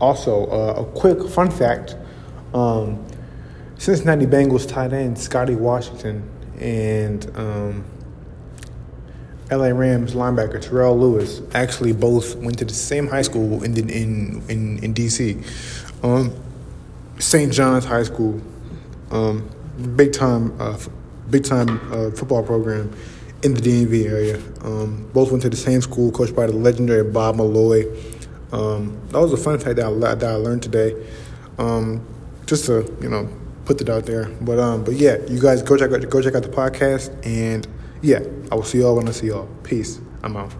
Also, uh, a quick fun fact: um, Cincinnati Bengals tight end Scotty Washington and um, LA Rams linebacker Terrell Lewis actually both went to the same high school in in in, in DC, um, St. John's High School, um, big time uh, big time uh, football program in the DMV area. Um, both went to the same school, coached by the legendary Bob Milloy. Um, that was a fun fact that I, that I learned today. Um, just to you know put it out there, but um, but yeah, you guys go check out go check out the podcast, and yeah, I will see y'all when I see y'all. Peace. I'm out.